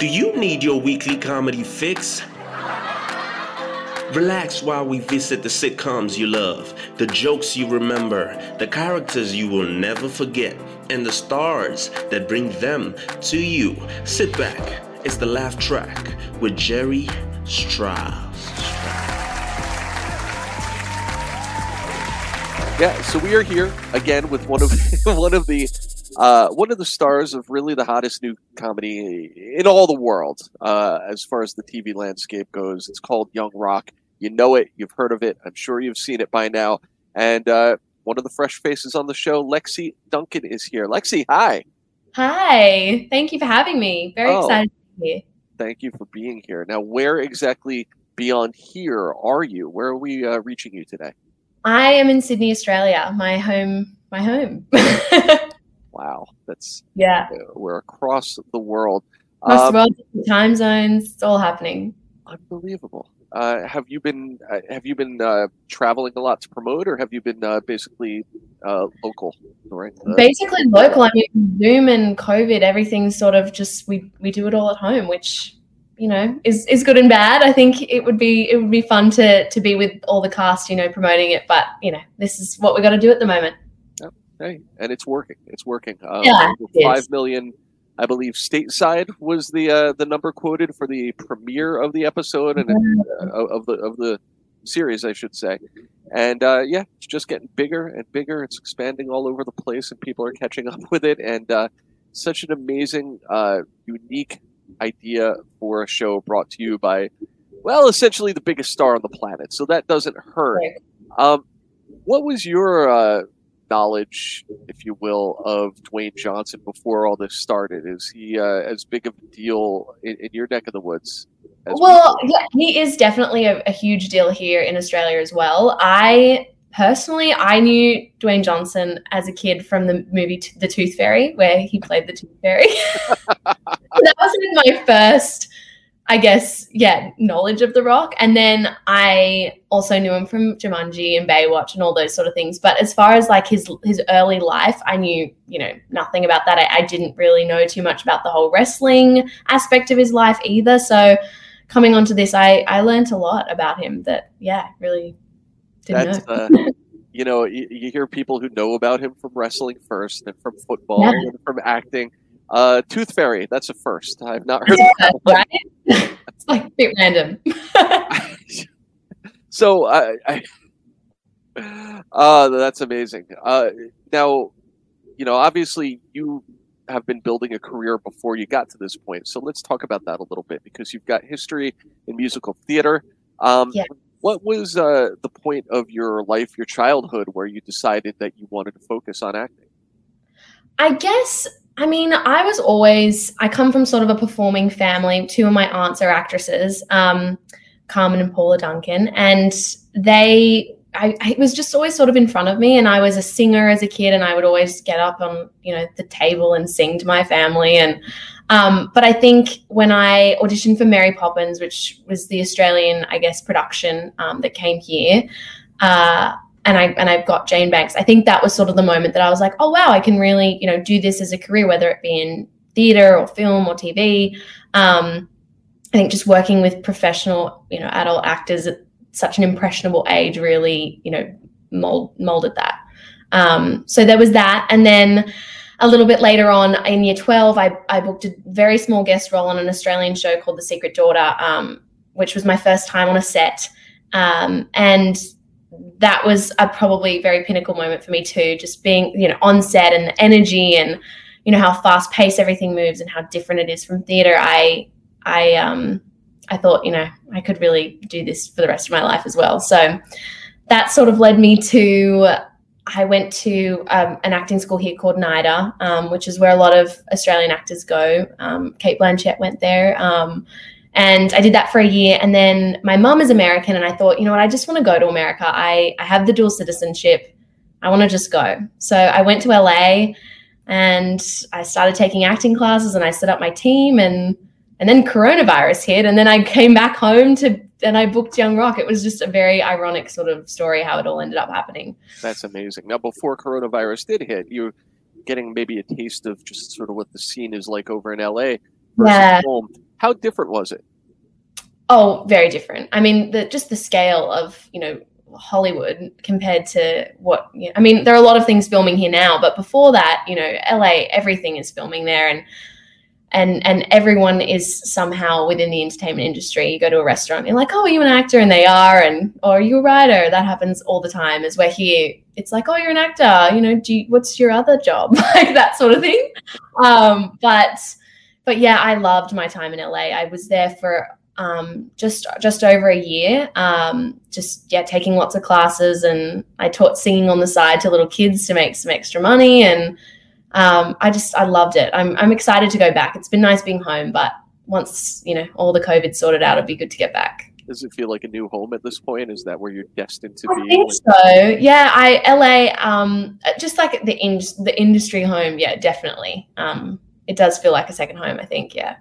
Do you need your weekly comedy fix? Relax while we visit the sitcoms you love, the jokes you remember, the characters you will never forget, and the stars that bring them to you. Sit back. It's the Laugh Track with Gerry Strauss. Yeah, so we are here again with one of one of the uh, one of the stars of really the hottest new comedy in all the world, uh, as far as the TV landscape goes. It's called Young Rock. You know it. You've heard of it. I'm sure you've seen it by now. And uh, one of the fresh faces on the show, Lexie Duncan, is here. Lexie, hi. Hi. Thank you for having me. Very Oh. excited to be here. Thank you for being here. Now, where exactly beyond here are you? Where are we uh, reaching you today? I am in Sydney, Australia. My home. My home. Wow, that's yeah. uh, we're across the world. Across Um, the world, time zones. It's all happening. Unbelievable. Uh, have you been uh, have you been uh, traveling a lot to promote, or have you been uh, basically uh, local? Right. Basically local. I mean, Zoom and COVID, everything's sort of just we we do it all at home, which you know is is good and bad. I think it would be it would be fun to to be with all the cast, you know, promoting it. But you know, this is what we got to do at the moment. Hey, and it's working. It's working. Uh, Yeah, over it is. five million, I believe. Stateside was the uh, the number quoted for the premiere of the episode and uh, of the of the series, I should say. And uh, yeah, it's just getting bigger and bigger. It's expanding all over the place, and people are catching up with it. And uh, such an amazing, uh, unique idea for a show brought to you by, well, essentially the biggest star on the planet. So that doesn't hurt. Right. Um, what was your uh, knowledge, if you will, of Dwayne Johnson before all this started? Is he uh, as big of a deal in, in your neck of the woods? as we Well, were? yeah, he is definitely a, a huge deal here in Australia as well. I personally, I knew Dwayne Johnson as a kid from the movie The Tooth Fairy, where he played the Tooth Fairy. that was like my first, I guess, yeah, knowledge of The Rock. And then I also knew him from Jumanji and Baywatch and all those sort of things. But as far as like his his early life, I knew you know nothing about that. I, I didn't really know too much about the whole wrestling aspect of his life either. So coming onto this, I I learned a lot about him that yeah, really didn't That's know. uh, you know you, you hear people who know about him from wrestling first, and from football, Yeah. and from acting. Uh, Tooth Fairy, that's a first. I've not heard. Yeah, of that right? it's like a bit random. so I, I uh, that's amazing. Uh, now, you know, obviously you have been building a career before you got to this point. So let's talk about that a little bit because you've got history in musical theater. Um, Yeah. What was uh, the point of your life, your childhood, where you decided that you wanted to focus on acting? I guess, I mean, I was always, I come from sort of a performing family. Two of my aunts are actresses, um, Carmen and Paula Duncan, and they, I, it was just always sort of in front of me. And I was a singer as a kid, and I would always get up on, you know, the table and sing to my family. And, um, but I think when I auditioned for Mary Poppins, which was the Australian, I guess, production um, that came here, uh, and I and I've got Jane Banks. I think that was sort of the moment that I was like, oh wow, I can really you know do this as a career, whether it be in theater or film or TV. Um, I think just working with professional you know adult actors at such an impressionable age really you know mold, molded that. Um, so there was that, and then a little bit later on in year 12 I, I booked a very small guest role on an australian show called the secret daughter um, which was my first time on a set um, and that was a probably very pinnacle moment for me too just being you know on set and the energy and you know how fast paced everything moves and how different it is from theater i i um i thought you know i could really do this for the rest of my life as well so that sort of led me to I went to um, an acting school here called NIDA, um, which is where a lot of Australian actors go. Um, Cate Blanchett went there. And I did that for a year. And then my mum is American. And I thought, you know what, I just want to go to America. I, I have the dual citizenship. I want to just go. So I went to LA and I started taking acting classes and I set up my team and and then coronavirus hit and then I came back home to and I booked Young Rock. It was just a very ironic sort of story how it all ended up happening. That's amazing. Now, before coronavirus did hit, you're getting maybe a taste of just sort of what the scene is like over in LA versus Yeah. home. How different was it? Oh, very different. I mean, the just the scale of you know Hollywood compared to what you know, I mean, there are a lot of things filming here now, but before that, you know, LA, everything is filming there, and and and everyone is somehow within the entertainment industry. You go to a restaurant, you're like, oh, are you an actor? And they are, and or are you a writer? That happens all the time. As we're here, it's like, oh, you're an actor. You know, do you, what's your other job? like that sort of thing. Um, but but yeah, I loved my time in LA. I was there for um, just just over a year. Um, just yeah, taking lots of classes, and I taught singing on the side to little kids to make some extra money and um, I just I loved it. I'm I'm excited to go back. It's been nice being home, but once you know all the COVID sorted out, it'd be good to get back. Does it feel like a new home at this point? Is that where you're destined to I be? I think so. Yeah, I LA, um, just like the in, the industry home. Yeah, definitely. Um, it does feel like a second home. I think. Yeah.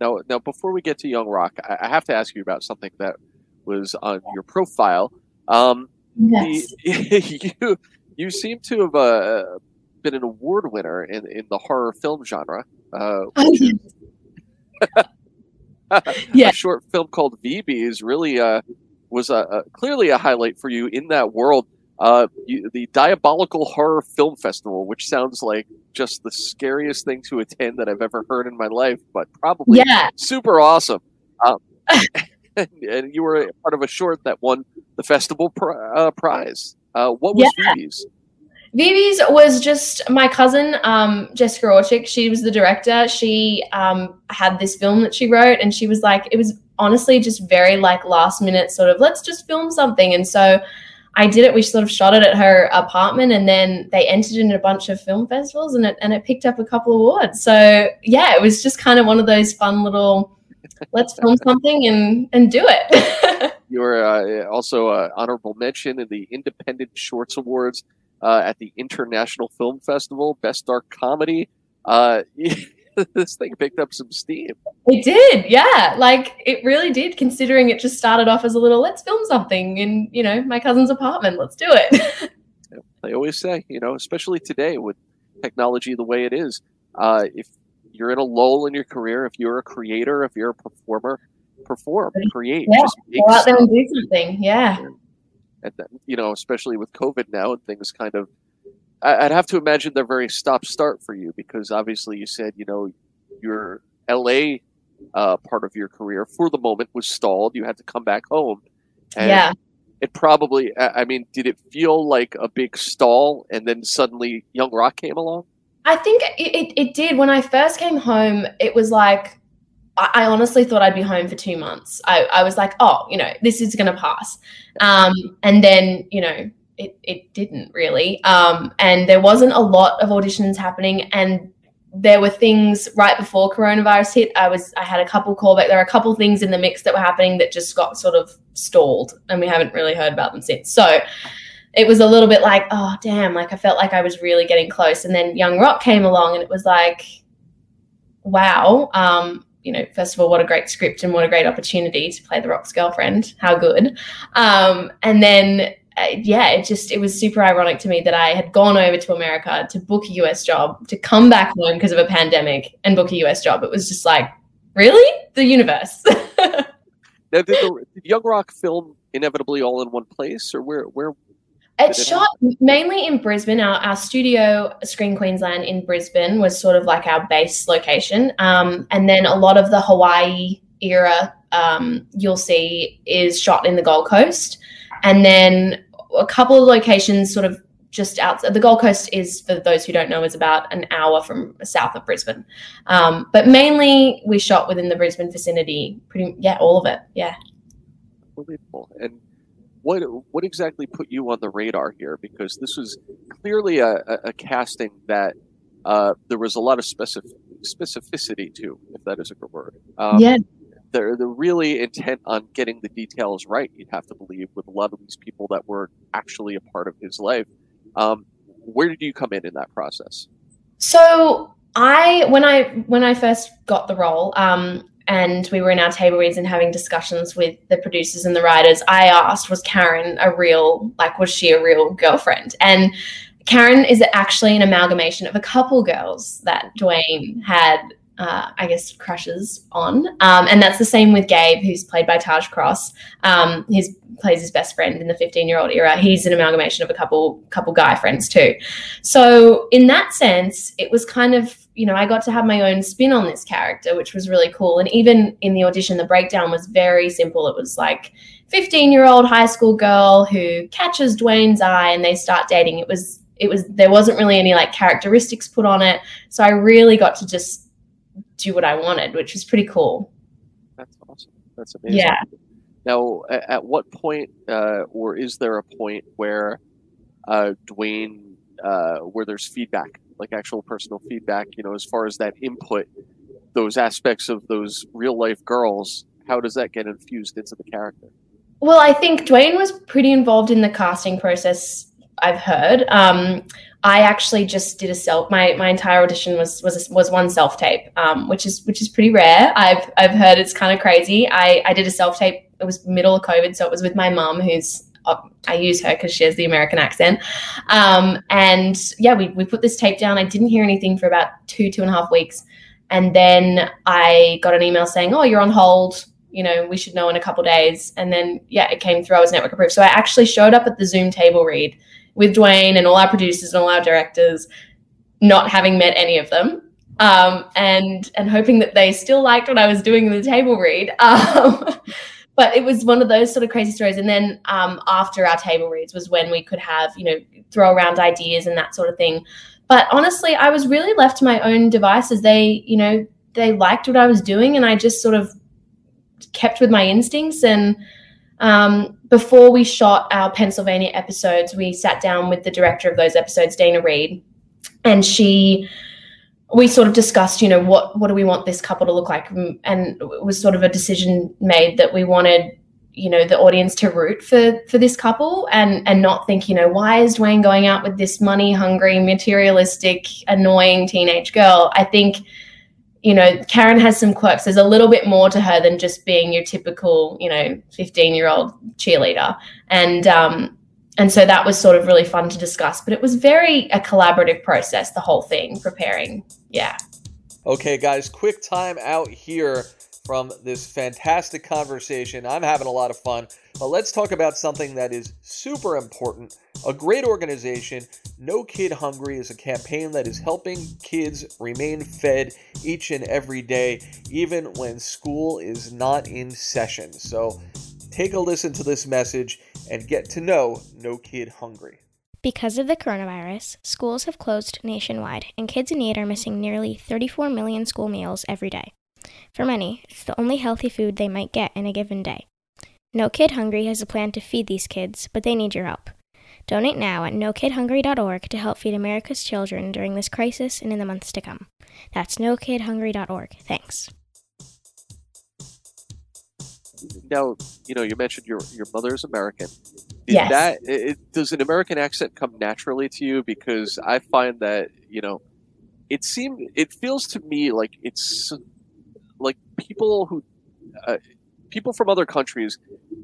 Now, now before we get to Young Rock, I, I have to ask you about something that was on your profile. Um, Yes. the, you you seem to have uh, been an award winner in, in the horror film genre. Uh, Yeah. a short film called VBs really uh, was a, a, clearly a highlight for you in that world. Uh, you, the Diabolical Horror Film Festival, which sounds like just the scariest thing to attend that I've ever heard in my life, but probably yeah. super awesome. Um, and, and you were a part of a short that won the festival pri- uh, prize. Uh, what was Yeah. VBs? Vivi's was just my cousin, um, Jessica Orchik. She was the director. She um, had this film that she wrote, and she was like, it was honestly just very like last minute sort of, let's just film something. And so I did it. We sort of shot it at her apartment, and then they entered in a bunch of film festivals, and it and it picked up a couple awards. So yeah, it was just kind of one of those fun little, let's film something and and do it. You were uh, also uh, honorable mention in the Independent Shorts Awards uh, at the International Film Festival, Best Dark Comedy. This thing picked up some steam. It did, yeah. Like it really did, considering it just started off as a little let's film something in, you know, my cousin's apartment. Let's do it. I always say, you know, especially today with technology the way it is, uh, if you're in a lull in your career, if you're a creator, if you're a performer, perform, create, Yeah, just Go out there and do something. Yeah. And then, you know, especially with COVID now and things kind of, I'd have to imagine they're very stop start for you because obviously you said, you know, your LA uh, part of your career for the moment was stalled. You had to come back home. And yeah. it probably, I mean, did it feel like a big stall and then suddenly Young Rock came along? I think it, it, it did. When I first came home, it was like, I, I honestly thought I'd be home for two months. I, I was like, oh, you know, this is going to pass. Um, and then, you know, it, it didn't really. Um, and there wasn't a lot of auditions happening. And there were things right before coronavirus hit. I was, I had a couple callback. There were a couple things in the mix that were happening that just got sort of stalled and we haven't really heard about them since. So, it was a little bit like, oh damn, like I felt like I was really getting close. And then Young Rock came along and it was like, wow. Um, you know, first of all, what a great script and what a great opportunity to play the Rock's girlfriend. How good. Um, and then yeah, it just it was super ironic to me that I had gone over to America to book a US job, to come back home because of a pandemic and book a US job. It was just like, really? The universe. Now, did, the, did Young Rock film inevitably all in one place or where, where, it shot mainly in Brisbane. Our, our studio, Screen Queensland in Brisbane, was sort of like our base location. Um, and then a lot of the Hawaii era um, you'll see is shot in the Gold Coast. And then a couple of locations sort of just outside. The Gold Coast is, for those who don't know, is about an hour from south of Brisbane. Um, but mainly we shot within the Brisbane vicinity. Pretty, yeah, all of it. Yeah. Unbelievable. And what what exactly put you on the radar here? Because this was clearly a, a, a casting that uh, there was a lot of specific, specificity to, if that is a good word. Um, yeah. They're, they're really intent on getting the details right, you'd have to believe, with a lot of these people that were actually a part of his life. Um, where did you come in in that process? So I when I when I first got the role, um, and we were in our table reads and having discussions with the producers and the writers, I asked, was Karen a real like was she a real girlfriend? And Karen is actually an amalgamation of a couple girls that Dwayne had uh, I guess, crushes on. Um, and that's the same with Gabe, who's played by Taj Cross. Um, he plays his best friend in the 15 year old era. He's an amalgamation of a couple couple guy friends too. So in that sense, it was kind of you know I got to have my own spin on this character, which was really cool. And even in the audition, the breakdown was very simple. It was like 15 year old high school girl who catches Dwayne's eye and they start dating. It was it was there wasn't really any like characteristics put on it. So I really got to just do what I wanted, which was pretty cool. That's awesome. That's amazing. Yeah. Now, at what point, uh, or is there a point where uh, Dwayne, uh, where there's feedback, like actual personal feedback, you know, as far as that input, those aspects of those real life girls, how does that get infused into the character? Well, I think Dwayne was pretty involved in the casting process. I've heard. Um, I actually just did a self. My my entire audition was was was one self tape, um, which is which is pretty rare. I've I've heard it's kind of crazy. I I did a self tape. It was middle of COVID, so it was with my mum, who's uh, I use her because she has the American accent. Um, and yeah, we we put this tape down. I didn't hear anything for about two two and a half weeks, and then I got an email saying, "Oh, you're on hold." You know, we should know in a couple days. And then, yeah, it came through. I was network approved. So I actually showed up at the Zoom table read with Dwayne and all our producers and all our directors, not having met any of them. Um, and and hoping that they still liked what I was doing in the table read. Um, but it was one of those sort of crazy stories. And then um, after our table reads was when we could have you know throw around ideas and that sort of thing. But honestly, I was really left to my own devices. They you know they liked what I was doing, and I just sort of kept with my instincts and um, before we shot our Pennsylvania episodes, we sat down with the director of those episodes, Dana Reed, and she we sort of discussed, you know, what what do we want this couple to look like, mm, and it was sort of a decision made that we wanted, you know, the audience to root for for this couple and and not think, you know, why is Dwayne going out with this money hungry, materialistic, annoying teenage girl? I think you know, Karen has some quirks. There's a little bit more to her than just being your typical, you know, 15 year old cheerleader. And, um, and so that was sort of really fun to discuss, but it was very a collaborative process, the whole thing, preparing. Yeah. Okay, guys, quick time out here from this fantastic conversation. I'm having a lot of fun. But let's talk about something that is super important. A great organization, No Kid Hungry, is a campaign that is helping kids remain fed each and every day, even when school is not in session. So take a listen to this message and get to know No Kid Hungry. Because of the coronavirus, schools have closed nationwide, and kids in need are missing nearly 34 million school meals every day. For many, it's the only healthy food they might get in a given day. No Kid Hungry has a plan to feed these kids, but they need your help. Donate now at nokidhungry.org to help feed America's children during this crisis and in the months to come. That's nokidhungry.org. Thanks. Now, you know, you mentioned your your mother is American. Did yes. That it, does an American accent come naturally to you? Because I find that you know, it seemed it feels to me like it's like people who uh, people from other countries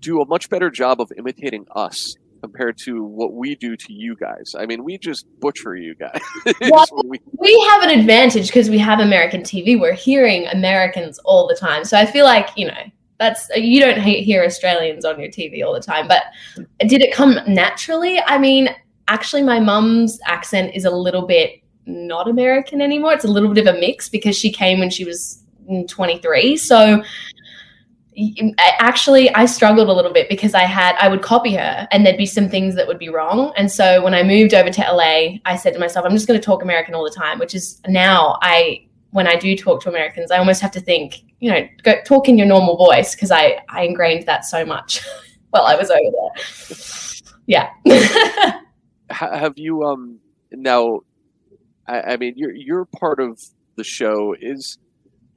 do a much better job of imitating us compared to what we do to you guys. I mean, we just butcher you guys. well, we-, we have an advantage because we have American TV. We're hearing Americans all the time. So I feel like, you know, that's you don't hear Australians on your TV all the time. But did it come naturally? I mean, actually, my mum's accent is a little bit not American anymore. It's a little bit of a mix because she came when she was 23. So actually I struggled a little bit because I had I would copy her and there'd be some things that would be wrong. And so when I moved over to LA, I said to myself, I'm just going to talk American all the time, which is now I when I do talk to Americans, I almost have to think, you know, go talk in your normal voice because I I ingrained that so much while I was over there. Yeah. have you um now I, I mean your your part of the show is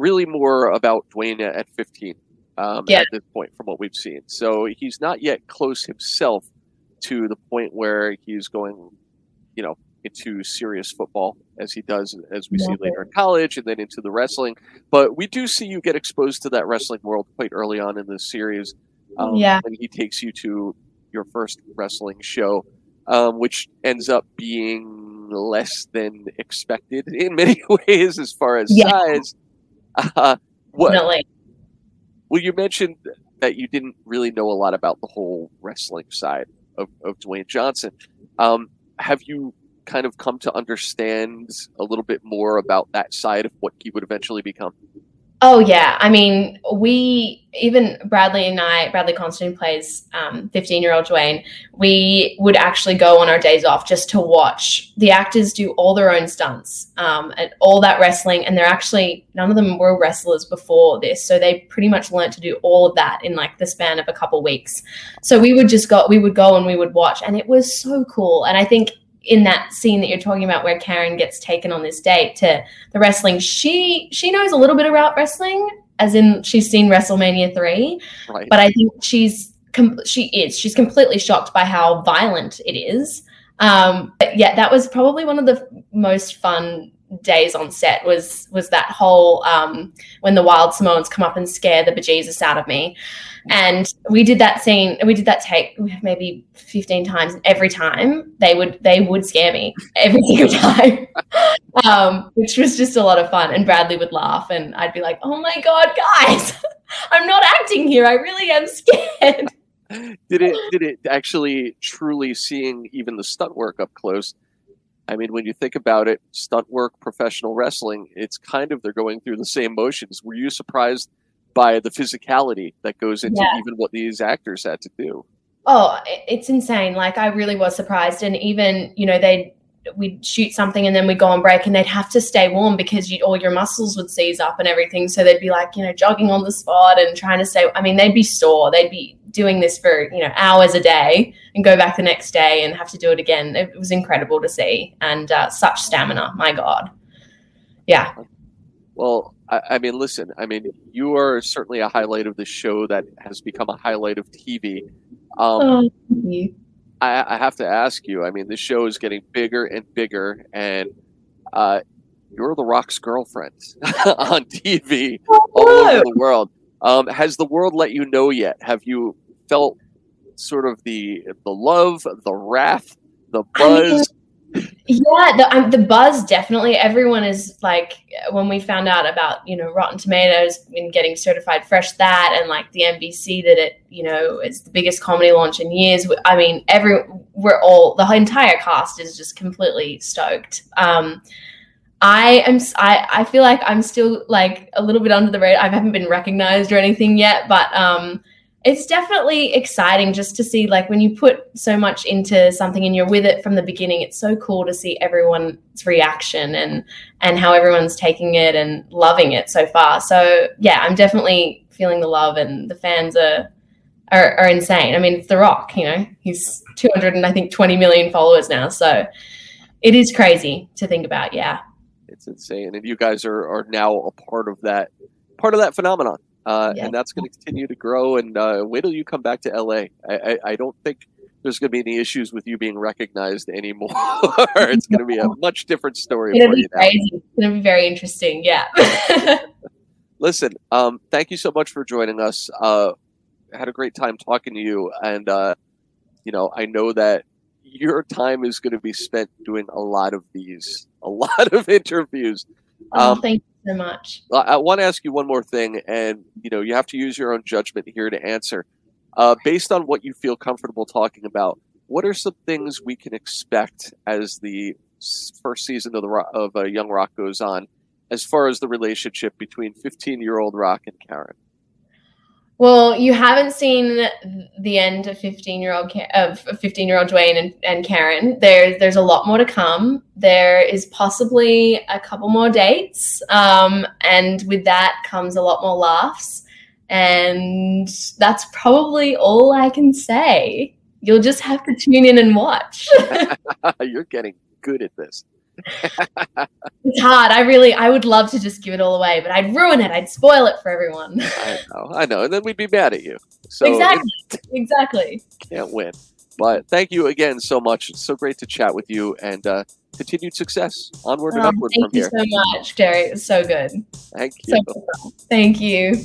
really more about Dwayne at 15 um, yeah. at this point from what we've seen. So he's not yet close himself to the point where he's going, you know, into serious football as he does as we yeah. see later in college and then into the wrestling. But we do see you get exposed to that wrestling world quite early on in this series. Um, yeah. And he takes you to your first wrestling show, um, which ends up being less than expected in many ways as far as yeah. size Uh, what, Definitely. well, you mentioned that you didn't really know a lot about the whole wrestling side of, of Dwayne Johnson. Um, have you kind of come to understand a little bit more about that side of what he would eventually become? Oh yeah, I mean, we even Bradley and I, Bradley Constantine plays fifteen-year-old Dwayne. We would actually go on our days off just to watch the actors do all their own stunts um, and all that wrestling. And they're actually none of them were wrestlers before this, so they pretty much learned to do all of that in like the span of a couple weeks. So we would just go, we would go and we would watch, and it was so cool. And I think in that scene that you're talking about where Karen gets taken on this date to the wrestling, she she knows a little bit about wrestling, as in she's seen WrestleMania three, Right. but I think she's com- she is she's completely shocked by how violent it is. Um, but yeah, that was probably one of the most fun days on set was was that whole um, when the wild Samoans come up and scare the bejesus out of me. And we did that scene, we did that take maybe 15 times. Every time they would they would scare me every single time. um, which was just a lot of fun. And Bradley would laugh and I'd be like, oh my God, guys, I'm not acting here. I really am scared. did it did it actually truly seeing even the stunt work up close i mean when you think about it stunt work professional wrestling it's kind of they're going through the same motions were you surprised by the physicality that goes into Yeah. even what these actors had to do Oh, it's insane. Like I really was surprised. And even, you know, they'd we'd shoot something and then we'd go on break and they'd have to stay warm because all your muscles would seize up and everything. So they'd be like, you know, jogging on the spot and trying to stay I mean, they'd be sore. They'd be doing this for, you know, hours a day and go back the next day and have to do it again. It was incredible to see. And uh, such stamina, my God. Yeah. Well I, I mean listen i mean you are certainly a highlight of the show that has become a highlight of tv um, Oh. I, I have to ask you. I mean, this show is getting bigger and bigger, and uh, you're the Rock's girlfriend on TV all over the world. Um, has the world let you know yet? Have you felt sort of the the love, the wrath, the buzz? Yeah, the, um, the buzz definitely. Everyone is like when we found out about you know Rotten Tomatoes and getting certified fresh that and like the NBC that it you know is the biggest comedy launch in years. I mean, every we're all the entire cast is just completely stoked. Um, I am. i i feel like I'm still like a little bit under the radar. I haven't been recognized or anything yet, but um, it's definitely exciting just to see like when you put so much into something and you're with it from the beginning it's so cool to see everyone's reaction and and how everyone's taking it and loving it so far. So yeah i'm definitely feeling the love and the fans are are, are insane. I mean it's the rock you know he's 200 and i think 20 million followers now. So it is crazy to think about yeah. It's insane, and you guys are are now a part of that part of that phenomenon. Uh, Yeah. and that's going to continue to grow. And uh, wait till you come back to LA. I, I, I don't think there's going to be any issues with you being recognized anymore. it's going to be a much different story it's for gonna you be crazy it's gonna be very interesting yeah Listen, um, thank you so much for joining us. Uh, I had a great time talking to you, and uh, you know, I know that your time is going to be spent doing a lot of these, a lot of interviews. oh Um, thank you so much I, want to ask you one more thing, and you know, you have to use your own judgment here to answer. Uh, based on what you feel comfortable talking about, what are some things we can expect as the first season of the of uh, Young Rock goes on, as far as the relationship between 15 year old Rock and Karen? Well, you haven't seen the end of fifteen year old of fifteen year old Dwayne and, and Karen. There's there's a lot more to come. There is possibly a couple more dates, um, and with that comes a lot more laughs. And that's probably all I can say. You'll just have to tune in and watch. You're getting good at this. it's hard. I really, I would love to just give it all away, but I'd ruin it. I'd spoil it for everyone. I know, I know, and then we'd be mad at you. So exactly. Exactly. can't win. But thank you again so much. It's so great to chat with you, and uh, continued success onward and Um, upward from here. thank you so much, Gerry. It was so good. Thank you. So Thank you.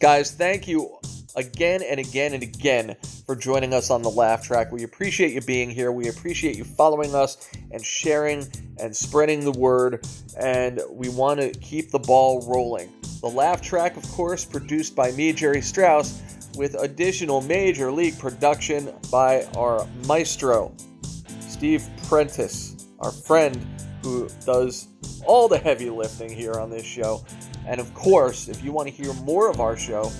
Guys, thank you again and again and again for joining us on the Laugh Track. We appreciate you being here. We appreciate you following us and sharing and spreading the word. And we want to keep the ball rolling. The Laugh Track, of course, produced by me, Gerry Strauss, with additional major league production by our maestro, Steve Prentice, our friend who does all the heavy lifting here on this show. And of course, if you want to hear more of our show,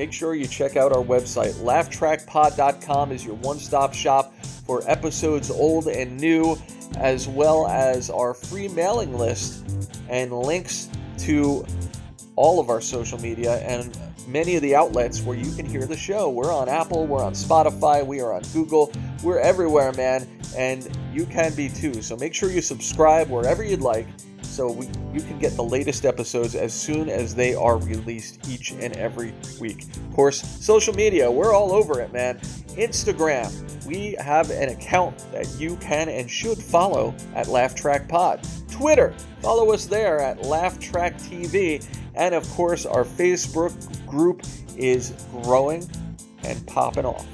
make sure you check out our website. LaughTrackPod.com is your one stop shop for episodes old and new, as well as our free mailing list and links to all of our social media and many of the outlets where you can hear the show. We're on Apple, we're on Spotify, we are on Google, we're everywhere, man, and you can be too. So make sure you subscribe wherever you'd like so we, you can get the latest episodes as soon as they are released each and every week. Of course, social media, we're all over it, man. Instagram, we have an account that you can and should follow at Laugh Track Pod. Twitter, follow us there at Laugh Track TV. And of course, our Facebook group is growing and popping off,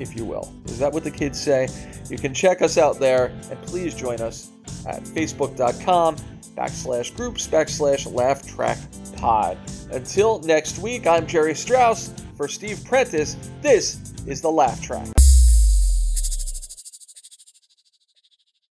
if you will. Is that what the kids say? You can check us out there and please join us at facebook.com backslash groups backslash laugh track pod. Until next week, I'm Gerry Strauss. For Steve Prentice, this is the Laugh Track.